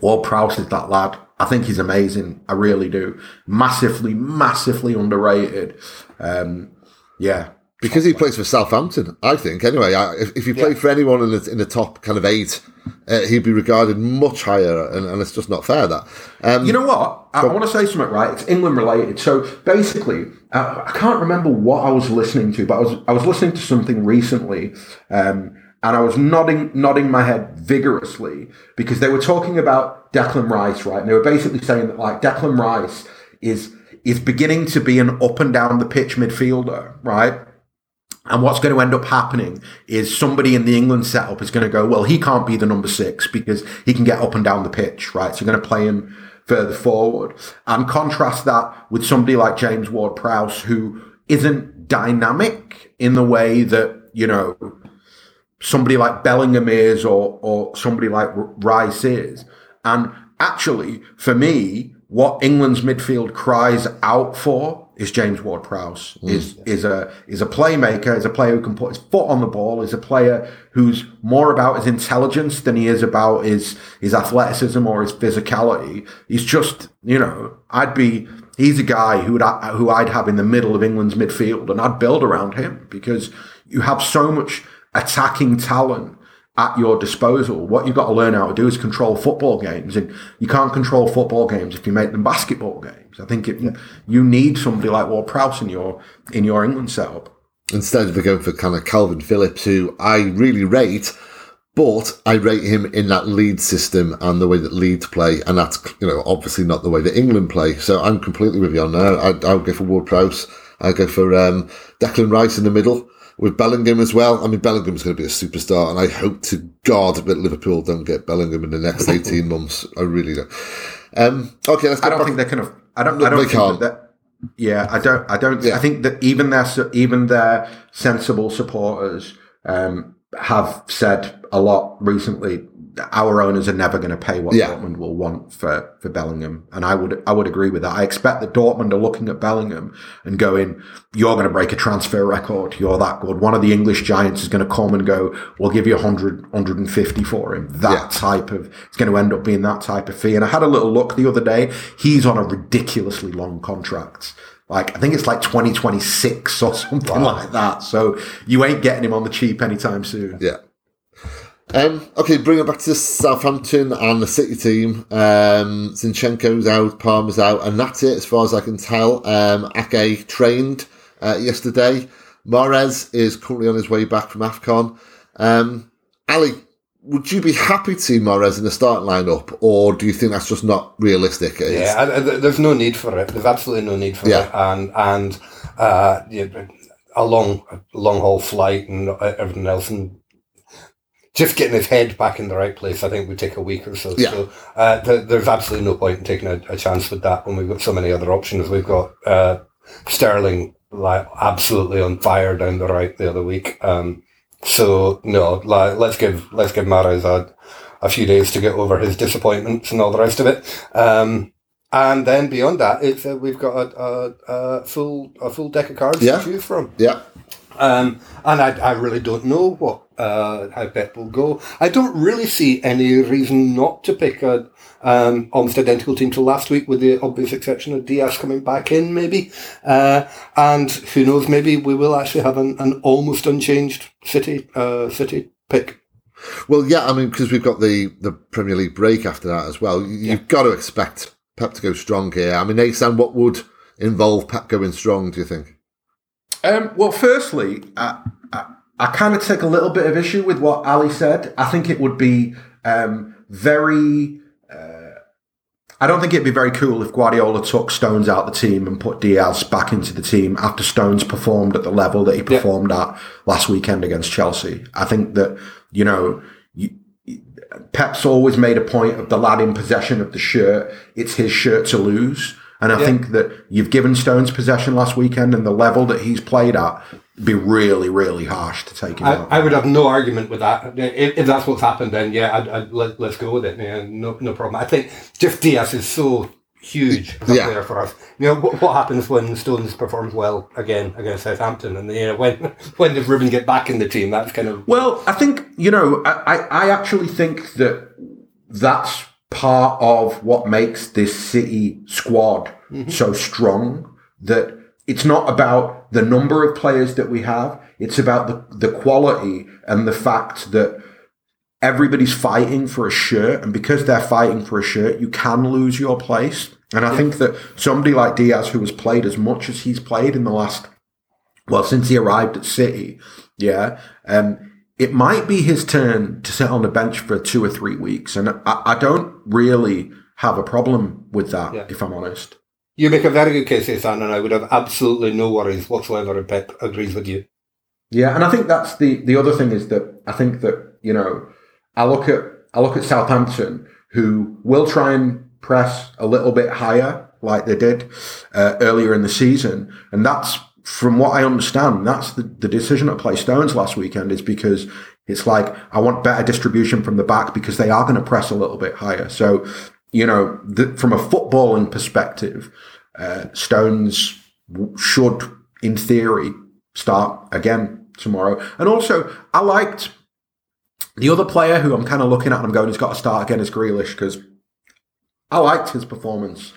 Ward Prowse is that lad. I think he's amazing. I really do. Massively, massively underrated. Um, yeah. Because he plays for Southampton, I think. Anyway, I, if, if he played for anyone in the, in the top kind of eight, uh, he'd be regarded much higher, and, and it's just not fair. That um, You know what? I, I want to say something, right? It's England related. So basically, uh, I can't remember what I was listening to, but I was I was listening to something recently, um, and I was nodding nodding my head vigorously because they were talking about Declan Rice, right? And they were basically saying that like Declan Rice is is beginning to be an up and down the pitch midfielder, right? And what's going to end up happening is somebody in the England setup is going to go, well, he can't be the number six because he can get up and down the pitch, right? So you're going to play him further forward. And contrast that with somebody like James Ward Prowse, who isn't dynamic in the way that, you know, somebody like Bellingham is or, or somebody like Rice is. And actually, for me, what England's midfield cries out for is James Ward Prowse. Mm. Is is a is a playmaker, is a player who can put his foot on the ball, is a player who's more about his intelligence than he is about his his athleticism or his physicality. He's just, you know, I'd be he's a guy who would who I'd have in the middle of England's midfield and I'd build around him because you have so much attacking talent at your disposal. What you've got to learn how to do is control football games, and you can't control football games if you make them basketball games. I think it, you need somebody like Ward Prowse in your in your England setup. instead of going for kind of Calvin Phillips, who I really rate, but I rate him in that Leeds system and the way that Leeds play, and that's you know obviously not the way that England play. So I'm completely with you on there. I, I'll go for Ward Prowse. I go for um, Declan Rice in the middle with Bellingham as well. I mean Bellingham's going to be a superstar, and I hope to God that Liverpool don't get Bellingham in the next 18 months. I really do. Um, okay, let's. I don't back- think they can. Have, I don't. I don't they think can't. that. Yeah, I don't. I don't. Yeah. I think that even their even their sensible supporters um, have said a lot recently. Our owners are never going to pay what Yeah. Dortmund will want for, for Bellingham, and I would I would agree with that. I expect that Dortmund are looking at Bellingham and going, "You're going to break a transfer record. You're that good." One of the English giants is going to come and go, "We'll give you 100, 150 for him." That Yeah. type of it's going to end up being that type of fee. And I had a little look the other day. He's on a ridiculously long contract. Like I think it's like 2026 or something like that. So you ain't getting him on the cheap anytime soon. Yeah. Um, okay, bring it back to Southampton and the City team. Um, Zinchenko's out, Palmer's out, and that's it as far as I can tell. Um, Ake trained uh, yesterday. Mahrez is currently on his way back from AFCON. Um, Ali, would you be happy to see Mahrez in the starting lineup, or do you think that's just not realistic? It's- Yeah, I, I, there's no need for it. There's absolutely no need for Yeah. it. And and uh, yeah, a long long haul flight and everything else, and just getting his head back in the right place, I think would take a week or so. Yeah. So uh, th- there's absolutely no point in taking a, a chance with that when we've got so many other options. We've got uh, Sterling like absolutely on fire down the right the other week. Um, so no, like, let's give let's give Mahrez a, a few days to get over his disappointments and all the rest of it. Um, and then beyond that, it's uh, we've got a, a, a full a full deck of cards Yeah. to choose from. yeah. Um, and I, I really don't know what uh, how Pep will go. I don't really see any reason not to pick a um, almost identical team to last week, with the obvious exception of Dias coming back in, maybe. Uh, and who knows, maybe we will actually have an, an almost unchanged City uh, City pick. Well, yeah, I mean, because we've got the, the Premier League break after that as well. You- You've got to expect Pep to go strong here. I mean, Asan, what would involve Pep going strong, do you think? Um, well, firstly, I, I, I kind of take a little bit of issue with what Ali said. I think it would be um, very. Uh, I don't think it'd be very cool if Guardiola took Stones out the team and put Dias back into the team after Stones performed at the level that he performed at last weekend against Chelsea. I think that you know. You, Pep's always made a point of the lad in possession of the shirt. It's his shirt to lose. And I Yeah. think that you've given Stones possession last weekend and the level that he's played at be really, really harsh to take him I, out. I would have no argument with that. If, if that's what's happened, then yeah, I'd, I'd, let, let's go with it. Yeah, no, no problem. I think Jeff Dias is so huge Yeah. player for us. You know what, what happens when Stones performs well again against Southampton, and you know when when does Ruben get back in the team? That's kind of Well, I think, you know, I, I I actually think that that's part of what makes this City squad so strong that it's not about the number of players that we have. It's about the, the quality and the fact that everybody's fighting for a shirt. And because they're fighting for a shirt, you can lose your place. And I think that somebody like Dias, who has played as much as he's played in the last well, since he arrived at City, yeah, um, it might be his turn to sit on the bench for two or three weeks. And I, I don't really have a problem with that, Yeah. if I'm honest. you make a very good case, Ethan, and I would have absolutely no worries whatsoever if Pep agrees with you. Yeah, and I think that's the the other thing is that I think that you know I look at I look at Southampton who will try and press a little bit higher like they did uh, earlier in the season, and that's from what I understand, that's the, the decision to play Stones last weekend is because it's like I want better distribution from the back because they are going to press a little bit higher. So you know, the, from a footballing perspective, uh, Stones should, in theory, start again tomorrow. And also, I liked the other player who I'm kind of looking at and I'm going, he's got to start again is Grealish because I liked his performance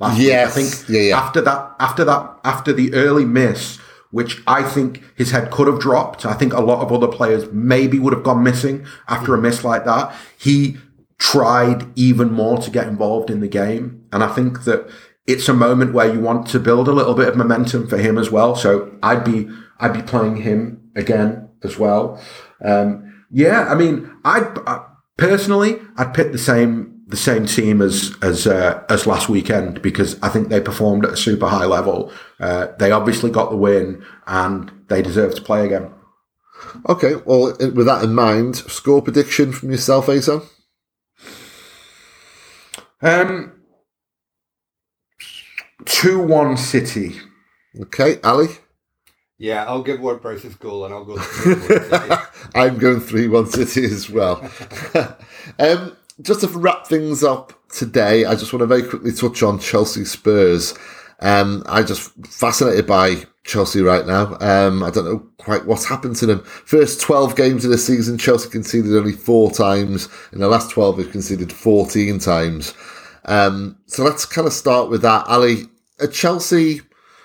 last Yes. week. I think Yeah, yeah. after that, after that, after the early miss, which I think his head could have dropped. I think a lot of other players maybe would have gone missing after a miss like that. He tried even more to get involved in the game. And I think that it's a moment where you want to build a little bit of momentum for him as well. So I'd be, I'd be playing him again as well. Um, yeah, I mean, I'd, I, personally, I'd pick the same, the same team as, as, uh, as last weekend because I think they performed at a super high level. Uh, they obviously got the win and they deserve to play again. Okay, well, with that in mind, score prediction from yourself, Asan? Um, 2 1 City. Okay, Ali? Yeah, I'll give Ward Prowse's goal, and I'll go. City. I'm going 3 1 City as well. um, just to wrap things up today, I just want to very quickly touch on Chelsea Spurs. Um, I'm just fascinated by Chelsea right now. Um, I don't know quite what's happened to them. First 12 games of the season, Chelsea conceded only four times. In the last 12, they've conceded 14 times. Um, so let's kind of start with that. Ali, are Chelsea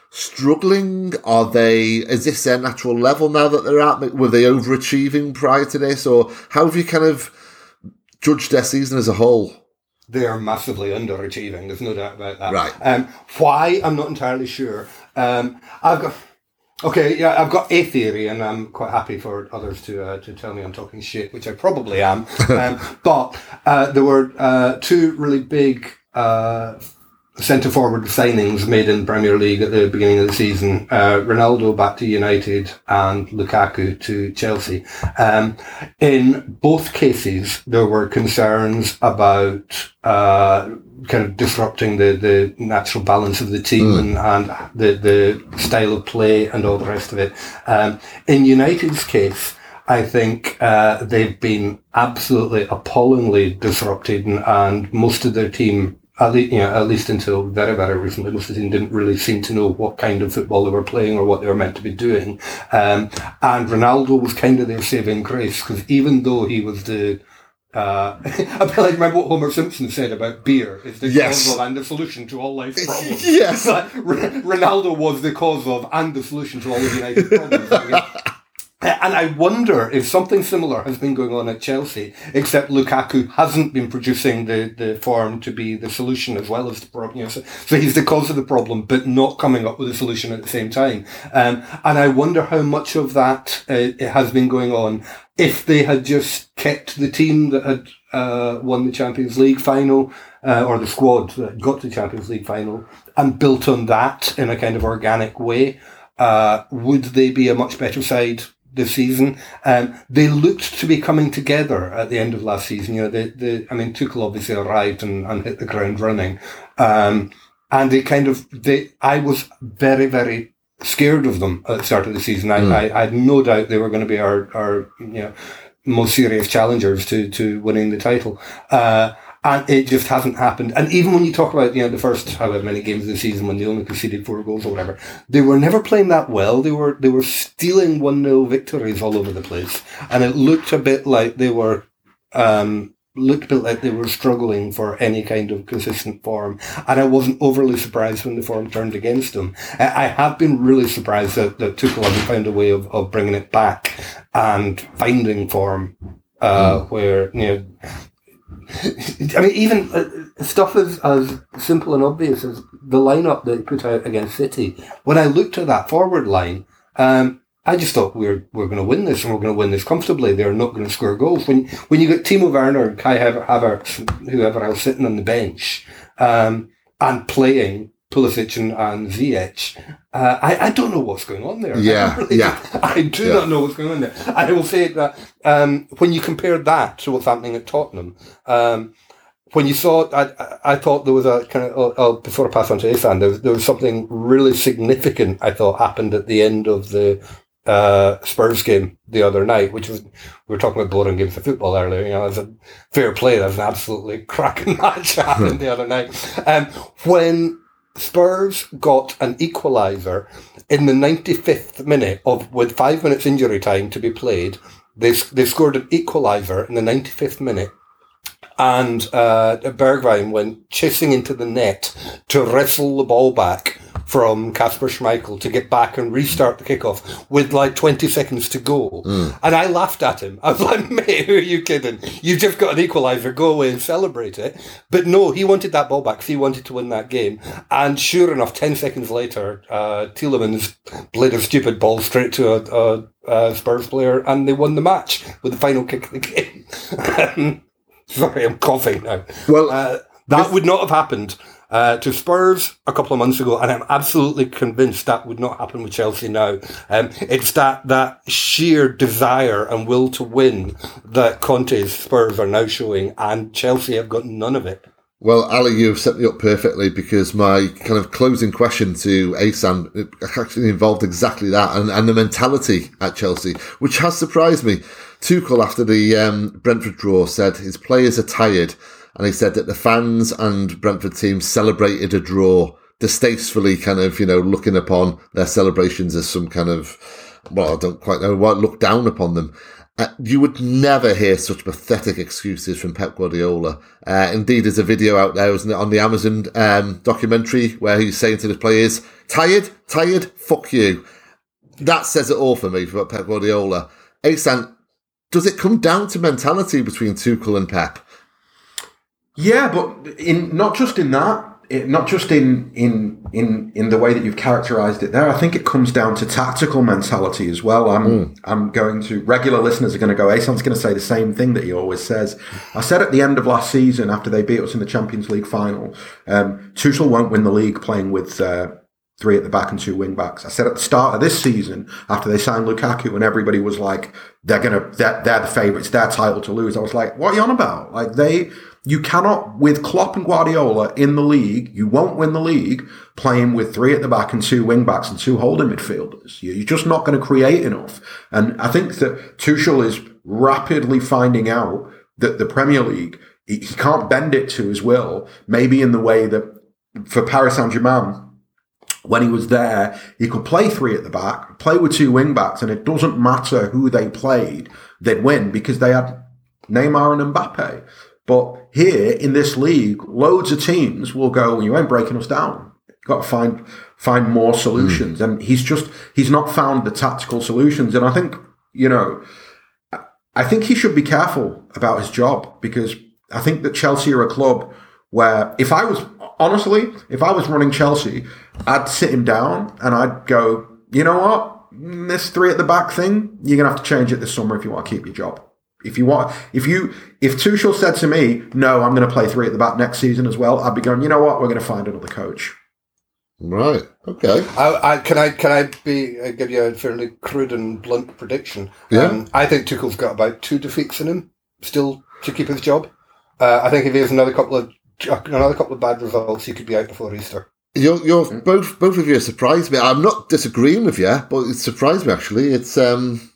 struggling? Are they? Is this their natural level now that they're at? Were they overachieving prior to this, or how have you kind of judged their season as a whole? They are massively underachieving. There's no doubt about that. Right. Um, why? I'm not entirely sure. Um, I've got. Okay, yeah, I've got a theory, and I'm quite happy for others to uh, to tell me I'm talking shit, which I probably am. um, but uh, there were uh, two really big uh, centre forward signings made in the Premier League at the beginning of the season. Uh, Ronaldo back to United and Lukaku to Chelsea. Um, in both cases, there were concerns about uh, kind of disrupting the, the natural balance of the team and, and the, the style of play and all the rest of it. Um, in United's case, I think uh, they've been absolutely appallingly disrupted, and, and most of their team at least, you know, at least until very, very recently, most of the team didn't really seem to know what kind of football they were playing or what they were meant to be doing. Um, and Ronaldo was kind of their saving grace because even though he was the uh, I feel like remember what Homer Simpson said about beer is the Yes. cause of and the solution to all life's problems. Yes. R- Ronaldo was the cause of and the solution to all of United's problems. And I wonder if something similar has been going on at Chelsea, except Lukaku hasn't been producing the, the form to be the solution as well as the problem. You know, so, so he's the cause of the problem, but not coming up with a solution at the same time. Um, and I wonder how much of that uh, has been going on if they had just kept the team that had uh, won the Champions League final, uh, or the squad that got to the Champions League final, and built on that in a kind of organic way. Uh, would they be a much better side this season? Um, they looked to be coming together at the end of last season. You know, the, the, I mean, Tuchel obviously arrived and, and hit the ground running. Um, and they kind of, they, I was very, very scared of them at the start of the season. I, I, I had no doubt they were going to be our, our, you know, most serious challengers to, to winning the title. Uh, and it just hasn't happened. And even when you talk about, you know, the first however many games of the season when they only conceded four goals or whatever, they were never playing that well. They were, they were stealing 1-0 victories all over the place. And it looked a bit like they were, um, looked a bit like they were struggling for any kind of consistent form. And I wasn't overly surprised when the form turned against them. I, have been really surprised that, that Tuchel hasn't found a way of, of bringing it back and finding form, uh, where, you know, I mean, even uh, stuff as, as simple and obvious as the lineup that put out against City. When I looked at that forward line, um, I just thought we're we're going to win this and we're going to win this comfortably. They're not going to score goals. When when you get Timo Werner, and Kai Haver- Havertz, whoever else sitting on the bench um, and playing Pulisic and, and Ziyech, uh, I, I don't know what's going on there. Yeah, I really- yeah. I do Yeah. not know what's going on there. I will say that um, when you compare that to what's happening at Tottenham, um, when you saw, I, I- thought there was a kind of, oh, oh, before I pass on to Asan, there was, there was something really significant I thought happened at the end of the uh, Spurs game the other night, which was, we were talking about boring games of football earlier, you know, as a fair play, that was an absolutely cracking match happened the other night. Um, when Spurs got an equaliser in the 95th minute of, with five minutes injury time to be played, they, they scored an equaliser in the 95th minute. And uh, Bergwijn went chasing into the net to wrestle the ball back from Kasper Schmeichel to get back and restart the kickoff with like 20 seconds to go. And I laughed at him. I was like, mate, who are you kidding? You've just got an equaliser, go away and celebrate it. But no, he wanted that ball back because he wanted to win that game. And sure enough, 10 seconds later, uh, Tielemans played a stupid ball straight to a, a, a Spurs player and they won the match with the final kick of the game. Sorry, I'm coughing now. Well, Uh, that would not have happened uh, to Spurs a couple of months ago, and I'm absolutely convinced that would not happen with Chelsea now. Um, it's that that sheer desire and will to win that Conte's Spurs are now showing, and Chelsea have got none of it. Well, Ali, you've set me up perfectly because my kind of closing question to Asan actually involved exactly that and, and the mentality at Chelsea, which has surprised me. Tuchel, after the um, Brentford draw, said his players are tired, and he said that the fans and Brentford team celebrated a draw distastefully, kind of, you know, looking upon their celebrations as some kind of, well, I don't quite know what, look down upon them. Uh, you would never hear such pathetic excuses from Pep Guardiola. Uh, indeed, there's a video out there, isn't it, on the Amazon um, documentary where he's saying to the players, "Tired, tired, fuck you." That says it all for me about Pep Guardiola. Asan, does it come down to mentality between Tuchel and Pep? Yeah, but in not just in that, it, not just in in in in the way that you've characterized it there. I think it comes down to tactical mentality as well. I'm mm. I'm going to regular listeners are going to go. Asan's going to say the same thing that he always says. I said at the end of last season after they beat us in the Champions League final, um, Tuchel won't win the league playing with. Uh, three at the back and two wing backs. I said at the start of this season, after they signed Lukaku, and everybody was like, "They're gonna, they're, they're the favourites, their title to lose." I was like, "What are you on about?" Like they you cannot, with Klopp and Guardiola in the league, you won't win the league playing with three at the back and two wing backs and two holding midfielders. You're just not going to create enough. And I think that Tuchel is rapidly finding out that the Premier League, he can't bend it to his will, maybe in the way that for Paris Saint Germain, when he was there, he could play three at the back, play with two wing backs, and it doesn't matter who they played, they'd win because they had Neymar and Mbappe. But here in this league, loads of teams will go, you ain't breaking us down. You've got to find find more solutions. Mm. And he's just he's not found the tactical solutions. And I think, you know, I think he should be careful about his job because I think that Chelsea are a club where if I was honestly, if I was running Chelsea, I'd sit him down and I'd go, you know what? This three at the back thing, you're gonna have to change it this summer if you want to keep your job. If you want, if you, if Tuchel said to me, no, I'm going to play three at the back next season as well, I'd be going, you know what, we're going to find another coach. Right. Okay. I, I, can I can I be uh, give you a fairly crude and blunt prediction? Yeah. Um, I think Tuchel's got about two defeats in him still to keep his job. Uh, I think if he has another couple of another couple of bad results, he could be out before Easter. You're, you're mm. both both of you surprised me. I'm not disagreeing with you, but it surprised me actually. It's um,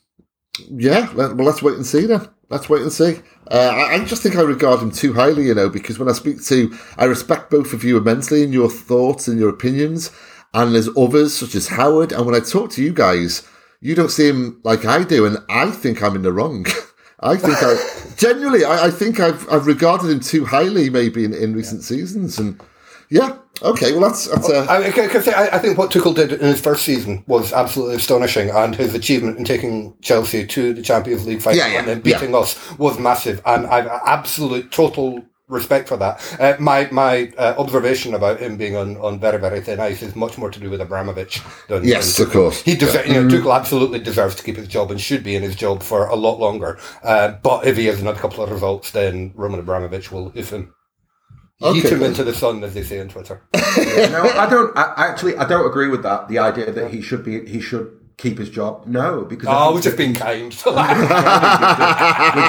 yeah. Well, let's wait and see then. Let's wait and see. Uh, I, I, just think I regard him too highly, you know, because when I speak to, I respect both of you immensely in your thoughts and your opinions, and there's others such as Howard. And when I talk to you guys, you don't see him like I do, and I think I'm in the wrong. I think I genuinely, I, I, think I've I've regarded him too highly, maybe in, in recent yeah. seasons, and yeah, Okay, well that's that's. Uh... I, I, I, think what Tuchel did in his first season was absolutely astonishing, and his achievement in taking Chelsea to the Champions League final yeah, yeah, and then beating us was massive. And I've absolute total respect for that. Uh, my my uh, observation about him being on, on very very thin ice is much more to do with Abramovich than yes, than of course. He deserves. You know, mm. Tuchel absolutely deserves to keep his job and should be in his job for a lot longer. Uh, but if he has another couple of results, then Roman Abramovich will hoof him. Okay. Yeet him into the sun, as they say on Twitter. yeah, no, I don't. I, actually, I don't agree with that. The idea that he should be, he should keep his job. No, because oh, we're just being kind. with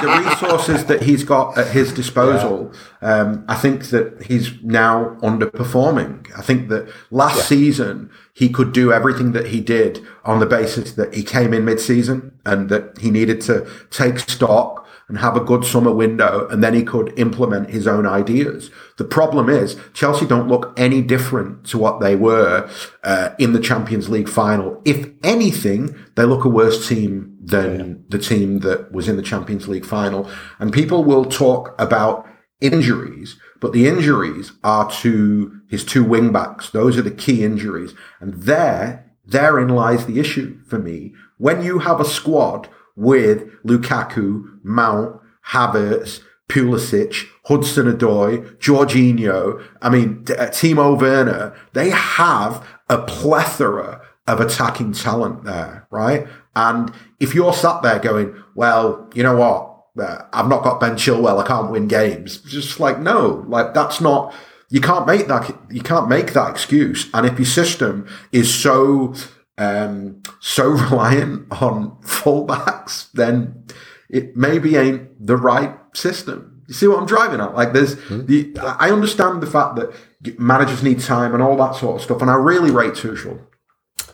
the resources that he's got at his disposal, yeah. um, I think that he's now underperforming. I think that last yeah. season he could do everything that he did on the basis that he came in mid-season and that he needed to take stock and have a good summer window, and then he could implement his own ideas. The problem is Chelsea don't look any different to what they were uh, in the Champions League final. If anything, they look a worse team than yeah. the team that was in the Champions League final. And people will talk about injuries, but the injuries are to his two wing backs. Those are the key injuries, and there, therein lies the issue for me. When you have a squad with Lukaku, Mount, Havertz, Pulisic, Hudson Odoi, Jorginho, I mean, uh, Timo Werner, they have a plethora of attacking talent there, right? And if you're sat there going, well, you know what? Uh, I've not got Ben Chilwell. I can't win games. Just like, no, like that's not, you can't make that, you can't make that excuse. And if your system is so um, so reliant on fullbacks, then it maybe ain't the right system. You see what I'm driving at? Like, there's mm-hmm. the I understand the fact that managers need time and all that sort of stuff, and I really rate Tuchel.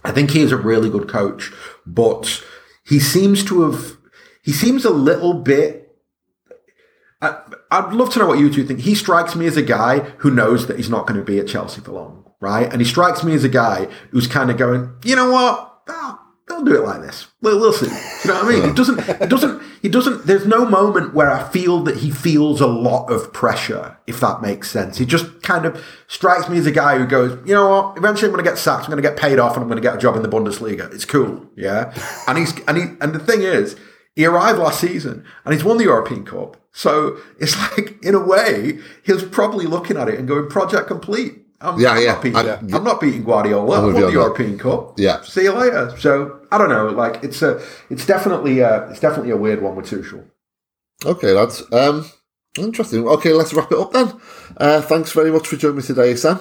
I think he is a really good coach, but he seems to have he seems a little bit. I, I'd love to know what you two think. He strikes me as a guy who knows that he's not going to be at Chelsea for long right? And he strikes me as a guy who's kind of going, you know what? Ah, they'll do it like this. We'll, we'll see. You know what I mean? It doesn't. It doesn't. He doesn't. There's no moment where I feel that he feels a lot of pressure. If that makes sense, he just kind of strikes me as a guy who goes, you know what? Eventually, I'm going to get sacked. I'm going to get paid off, and I'm going to get a job in the Bundesliga. It's cool, yeah. And he's and he and the thing is, he arrived last season and he's won the European Cup. So it's like, in a way, he was probably looking at it and going, project complete. I'm, Yeah, I'm yeah. Not beating, I- I'm not beating Guardiola. I won the. European Cup. Yeah. See you later. So I don't know. Like it's a, it's definitely a, it's definitely a weird one with Tuchel. Okay, lads. Um, interesting. Okay, let's wrap it up then. Uh, thanks very much for joining me today, Sam.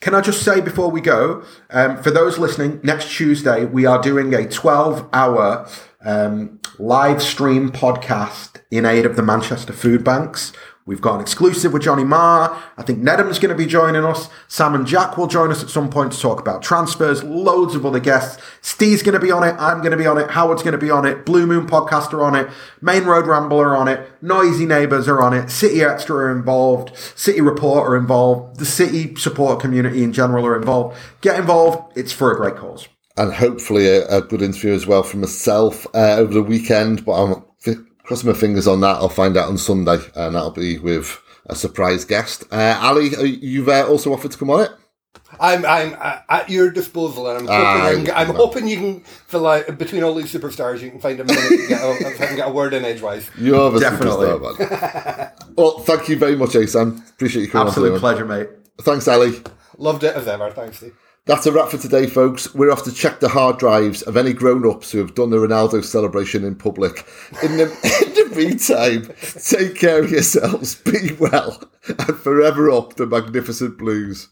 Can I just say before we go, um, for those listening, next Tuesday we are doing a 12 hour um, live stream podcast in aid of the Manchester Food Banks. We've got an exclusive with Johnny Marr. I think Nedham's going to be joining us. Sam and Jack will join us at some point to talk about transfers. Loads of other guests. Steve's going to be on it. I'm going to be on it. Howard's going to be on it. Blue Moon Podcaster on it. Main Road Rambler on it. Noisy Neighbours are on it. City Extra are involved. City Report are involved. The City support community in general are involved. Get involved. It's for a great cause. And hopefully a, a good interview as well from myself uh, over the weekend. But I'm crossing my fingers on that. I'll find out on Sunday, and that'll be with a surprise guest. Uh, Ali, uh, you've uh, also offered to come on it. I'm I'm uh, at your disposal, and I'm Ah, hoping I'm, I'm hoping you can fill out between all these superstars. You can find a minute to get a, can get a word in edgewise. You're the Definitely. superstar, man. well, thank you very much, Asan. Appreciate you coming Absolute on today. pleasure, mate. Thanks, Ali. Loved it as ever. Thanks, Steve. That's a wrap for today, folks. We're off to check the hard drives of any grown ups who have done the Ronaldo celebration in public. In the, in the meantime, take care of yourselves, be well, and forever up the magnificent blues.